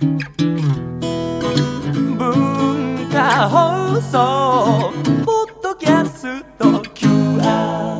文化放送ポッドキャスト QR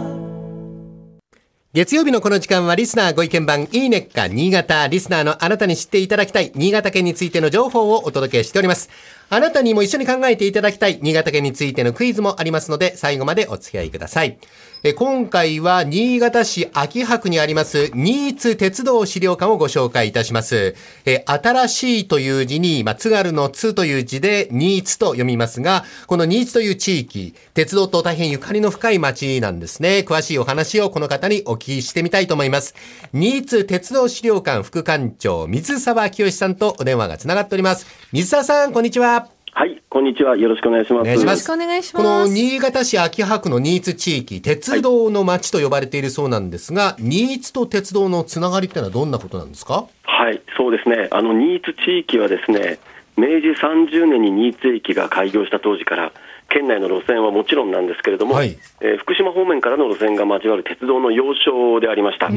月曜日のこの時間はリスナーご意見番いいねっか新潟リスナーのあなたに知っていただきたい新潟県についての情報をお届けしております。あなたにも一緒に考えていただきたい新潟県についてのクイズもありますので最後までお付き合いください。え今回は新潟市秋葉区にあります新津鉄道資料館をご紹介いたします。え新しいという字に、まあ、津軽の津という字で新津と読みますが、この新津という地域、鉄道と大変ゆかりの深い町なんですね。詳しいお話をこの方にお聞きしてみたいと思います。新津鉄道資料館副館長、水沢清さんとお電話がつながっております。水沢さん、こんにちは。はい、こんにちは。よろしくお願いします。お願いしますよろしくお願いしこます。の新潟市秋葉区の新津地域、鉄道の町と呼ばれているそうなんですが、新津と鉄道のつながりってのはどんなことなんですか？はい、そうですね。あの、新津地域はですね、明治30年に新津駅が開業した当時から、県内の路線はもちろんなんですけれども、はい。えー福島方面からの路線が交わる鉄道の要衝でありました。で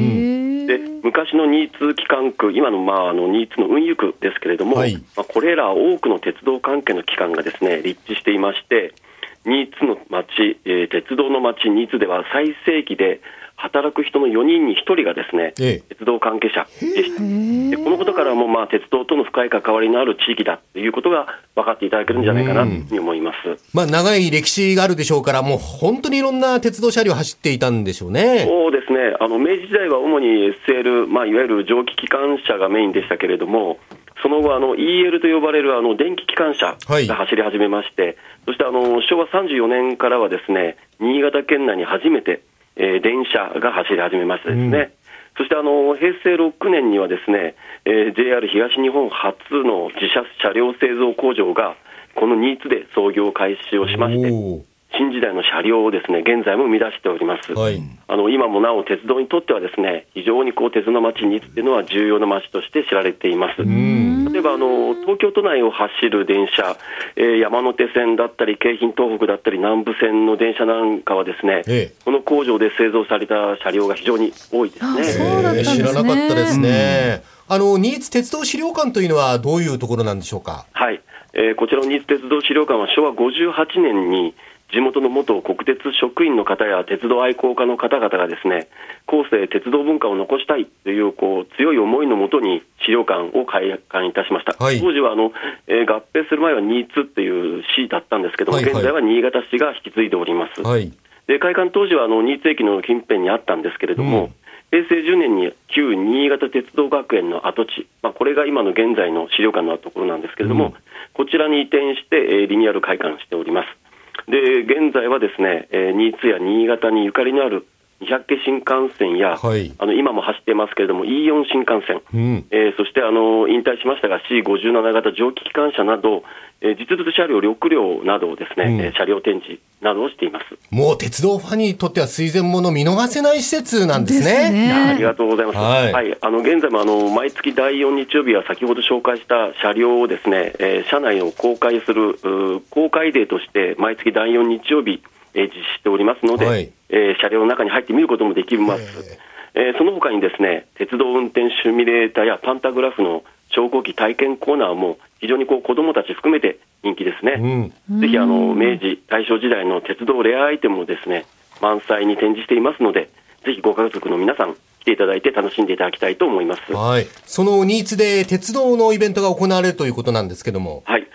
昔の新津機関区、今の,、まあ、あの新津の運輸区ですけれども、はい。まあ、これら多くの鉄道関係の機関がですね立地していまして、新津の町、えー鉄道の町、新津では最盛期で働く人の4人に1人がですね、ええ鉄道関係者でした。でこのことからも、まあ、鉄道との深い関わりのある地域だということが分かっていただけるんじゃないかなというふうに思います。まあ、長い歴史があるでしょうから、もう本当にいろんな鉄道車両走っていたんでしょうね。そうですね、あの明治時代は主に SL、まあ、いわゆる蒸気機関車がメインでしたけれども、その後、あの EL と呼ばれるあの電気機関車はい。が走り始めまして、そしてあの昭和34年からはですね新潟県内に初めて、えー電車が走り始めましてですね。そしてあの平成6年にはですね、えー JR 東日本初の自社車両製造工場がこの新津で創業開始をしまして、新時代の車両をですね現在も生み出しております。はい。あの今もなお鉄道にとってはですね非常にこう鉄の町にっていうのは重要な町として知られています。例えばあの東京都内を走る電車、えー山手線だったり京浜東北だったり南武線の電車なんかはですね、ええこの工場で製造された車両が非常に多いですあね。そうだったんですね知らなかったですね。あの、新津鉄道資料館というのはどういうところなんでしょうか？はい、えーこちらの新津鉄道資料館は昭和58年に地元の元国鉄職員の方や鉄道愛好家の方々がですね後世鉄道文化を残したいというこう強い思いのもとに資料館を開館いたしました、はい。当時はあの、えー合併する前は新津っていう市だったんですけども、はいはい。現在は新潟市が引き継いでおります、はい。で開館当時はあの新津駅の近辺にあったんですけれども、うん。平成10年に旧新潟鉄道学園の跡地、まあ、これが今の現在の資料館のところなんですけれども、うん。こちらに移転して、えーリニューアル開館しております。で現在はですね、えー新津や新潟にゆかりのある200系新幹線や、はいあの今も走っていますけれども E4 新幹線、うん。えーそしてあの引退しましたが C57 型蒸気機関車など、えー実物車両6両などをですね、うんえー車両展示などをしています。もう鉄道ファンにとっては垂涎もの見逃せない施設なんですですね。ねいやありがとうございます。はいはい、あの現在もあの毎月第4日曜日は先ほど紹介した車両をですね、えー車内を公開する公開デーとして毎月第4日曜日、えー実施しておりますので、はいえー車両の中に入ってみることもできます。えーその他にですね鉄道運転シミュレーターやパンタグラフの昇降機体験コーナーも非常にこう子どもたち含めて人気ですね。ぜひあの明治、大正時代の鉄道レアアイテムをですね満載に展示していますので、ぜひご家族の皆さん、来ていただいて楽しんでいただきたいと思います。ははい。その新津で鉄道のイベントが行われるということなんですけども。い。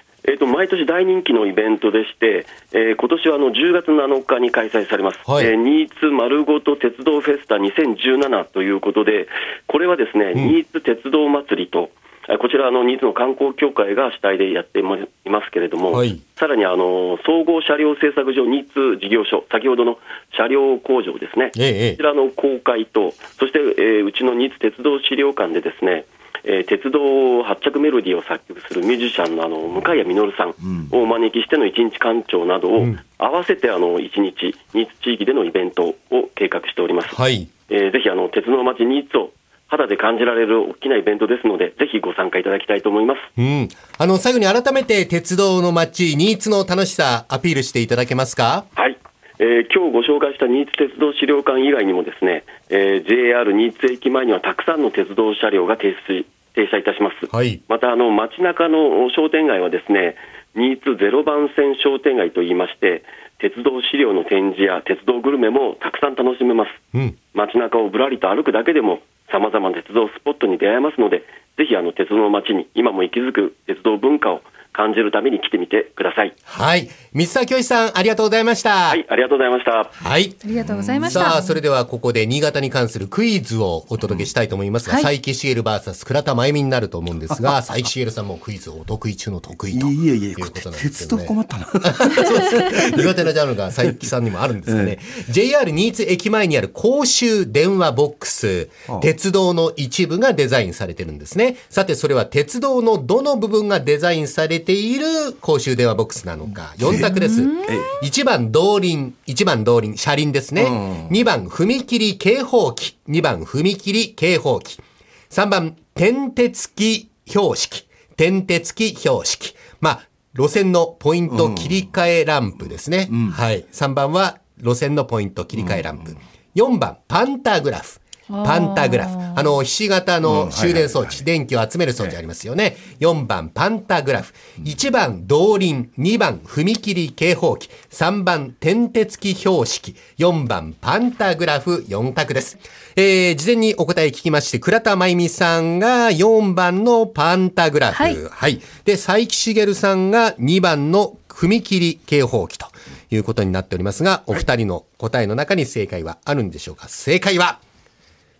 毎年大人気のイベントでして、えー今年はあの10月7日に開催されます、はい。えー新津丸ごと鉄道フェスタ2017ということで、これはですね、新津鉄道祭りと、あこちらあの新津の観光協会が主体でやっていますけれども、はい。さらにあの総合車両製作所新津事業所、先ほどの車両工場ですね、ええこちらの公開と、そして、えーうちの新津鉄道資料館でですね、えー鉄道発着メロディーを作曲するミュージシャンのあの向谷実さんをお招きしての一日館長などを合わせてあの一日、新津地域でのイベントを計画しております。はい。えーぜひあの鉄の街新津を肌で感じられる大きなイベントですので、ぜひご参加いただきたいと思います。うん。あの、最後に改めて鉄道の街、新津の楽しさ、アピールしていただけますか？はい、えー今日ご紹介した新津鉄道資料館以外にもですね、えー JR 新津駅前にはたくさんの鉄道車両が停止停車いたします。はいまた、あの、街中の商店街はですね、新津ゼロ番線商店街といいまして、鉄道資料の展示や鉄道グルメもたくさん楽しめます。うん。街中をぶらりと歩くだけでも、さまざまな鉄道スポットに出会えますので、ぜひあの鉄道の街に今も息づく鉄道文化を感じるために来てみてください。はい。水沢教師さん、ありがとうございました。は。はいありがとうございました。はい。ありがとうございました。さあ、それではここで新潟に関するクイズをお届けしたいと思いますが、はい佐伯茂 VS 倉田真由美になると思うんですが、佐伯茂さんもクイズをお得意中の得意といえいえいうことなんです鉄道けどね。困ったな。そうです苦手なジャンルが佐伯さんにもあるんですよね。JR 新津駅前にある公衆電話ボックス、鉄道の一部がデザインされてるんですね。さて、それは鉄道のどの部分がデザインされている公衆電話ボックスなのか。4択です。1番動輪、1番動輪、車輪ですね。2番踏切警報器、2番踏切警報器。3番、点鉄機標識。点鉄機標識。まあ、路線のポイント切り替えランプですね。はい。3番は路線のポイント切り替えランプ。4番、パンタグラフ。パンタグラフ。あの、ひし形の終電装置、電気を集める装置ありますよね。4番、パンタグラフ。1番、動輪。2番、踏切警報器。3番、点鉄機標識。4番、パンタグラフ。4択です。えー、事前にお答え聞きまして、倉田真由美さんが4番のパンタグラフ。はいはい。で、佐伯茂さんが2番の踏切警報器ということになっておりますが、お二人の答えの中に正解はあるんでしょうか？正解は、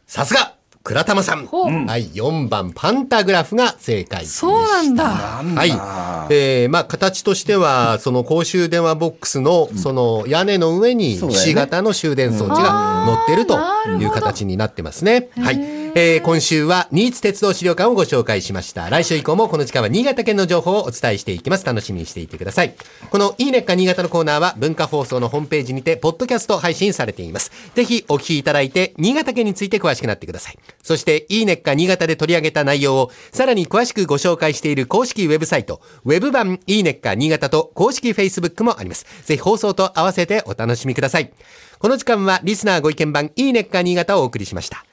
さすが倉玉さん。はい、4番パンタグラフが正解でした。そうなんだ。はい。えー、まあ、形としては、その公衆電話ボックスの、その屋根の上に、ひし形の終電装置が乗ってるという形になってますね。はい。えー、今週は、新津鉄道資料館をご紹介しました。来週以降もこの時間は新潟県の情報をお伝えしていきます。楽しみにしていてください。このいいねっか新潟のコーナーは、文化放送のホームページにて、ポッドキャスト配信されています。ぜひお聞きいただいて、新潟県について詳しくなってください。そして、いいねっか新潟で取り上げた内容を、さらに詳しくご紹介している公式ウェブサイト、ウェブ版いいねっか新潟と公式フェイスブックもあります。ぜひ放送と合わせてお楽しみください。この時間はリスナーご意見番いいねっか新潟をお送りしました。